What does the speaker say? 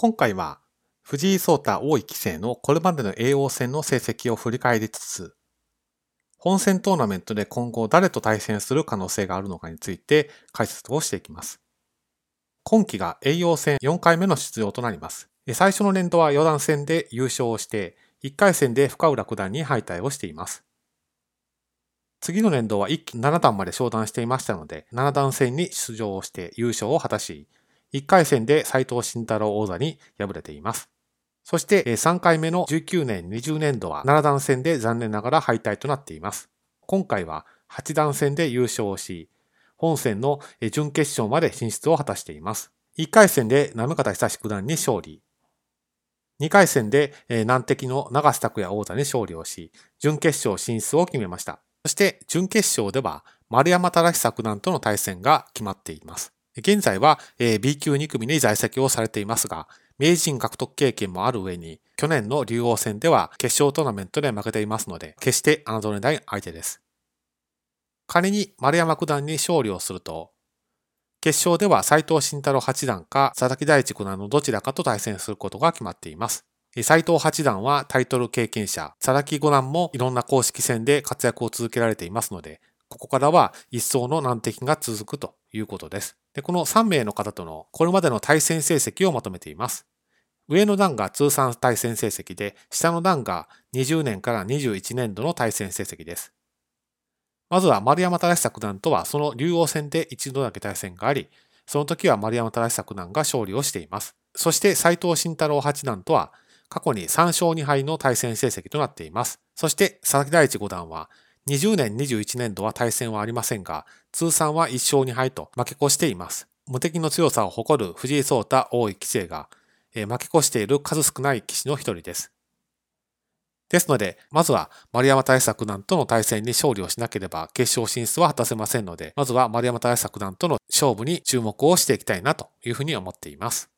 今回は藤井聡太王位棋聖のこれまでの叡王戦の成績を振り返りつつ、本戦トーナメントで今後誰と対戦する可能性があるのかについて解説をしていきます。今期が栄養戦4回目の出場となります。最初の年度は四段戦で優勝をして、1回戦で深浦九段に敗退をしています。次の年度は1期7段まで昇段していましたので、7段戦に出場をして優勝を果たし、1回戦で斎藤慎太郎王座に敗れています。そして3回目の19年20年度は7段戦で残念ながら敗退となっています。今回は8段戦で優勝し、本戦の準決勝まで進出を果たしています。1回戦で南方久志九段に勝利。2回戦で難敵の長瀬拓也王座に勝利をし、準決勝進出を決めました。そして準決勝では丸山忠久九段との対戦が決まっています。現在は B 級2組に在籍をされていますが、名人獲得経験もある上に、去年の竜王戦では決勝トーナメントで負けていますので、決して侮れない相手です。仮に丸山九段に勝利をすると、決勝では斎藤慎太郎八段か佐々木大地九段のどちらかと対戦することが決まっています。斎藤八段はタイトル経験者、佐々木五段もいろんな公式戦で活躍を続けられていますので、ここからは一層の難敵が続くということです。でこの3名の方とのこれまでの対戦成績をまとめています。上の段が通算対戦成績で、下の段が20年から21年度の対戦成績です。まずは丸山忠久九段とはその竜王戦で一度だけ対戦があり、その時は丸山忠久九段が勝利をしています。そして斎藤慎太郎八段とは過去に3勝2敗の対戦成績となっています。そして佐々木大地五段は20年21年度は対戦はありませんが、通算は1勝2敗と負け越しています。無敵の強さを誇る藤井聡太王位棋聖が、えー、負け越している数少ない棋士の一人です。ですので、まずは丸山大作段との対戦に勝利をしなければ決勝進出は果たせませんので、まずは丸山大作段との勝負に注目をしていきたいなというふうに思っています。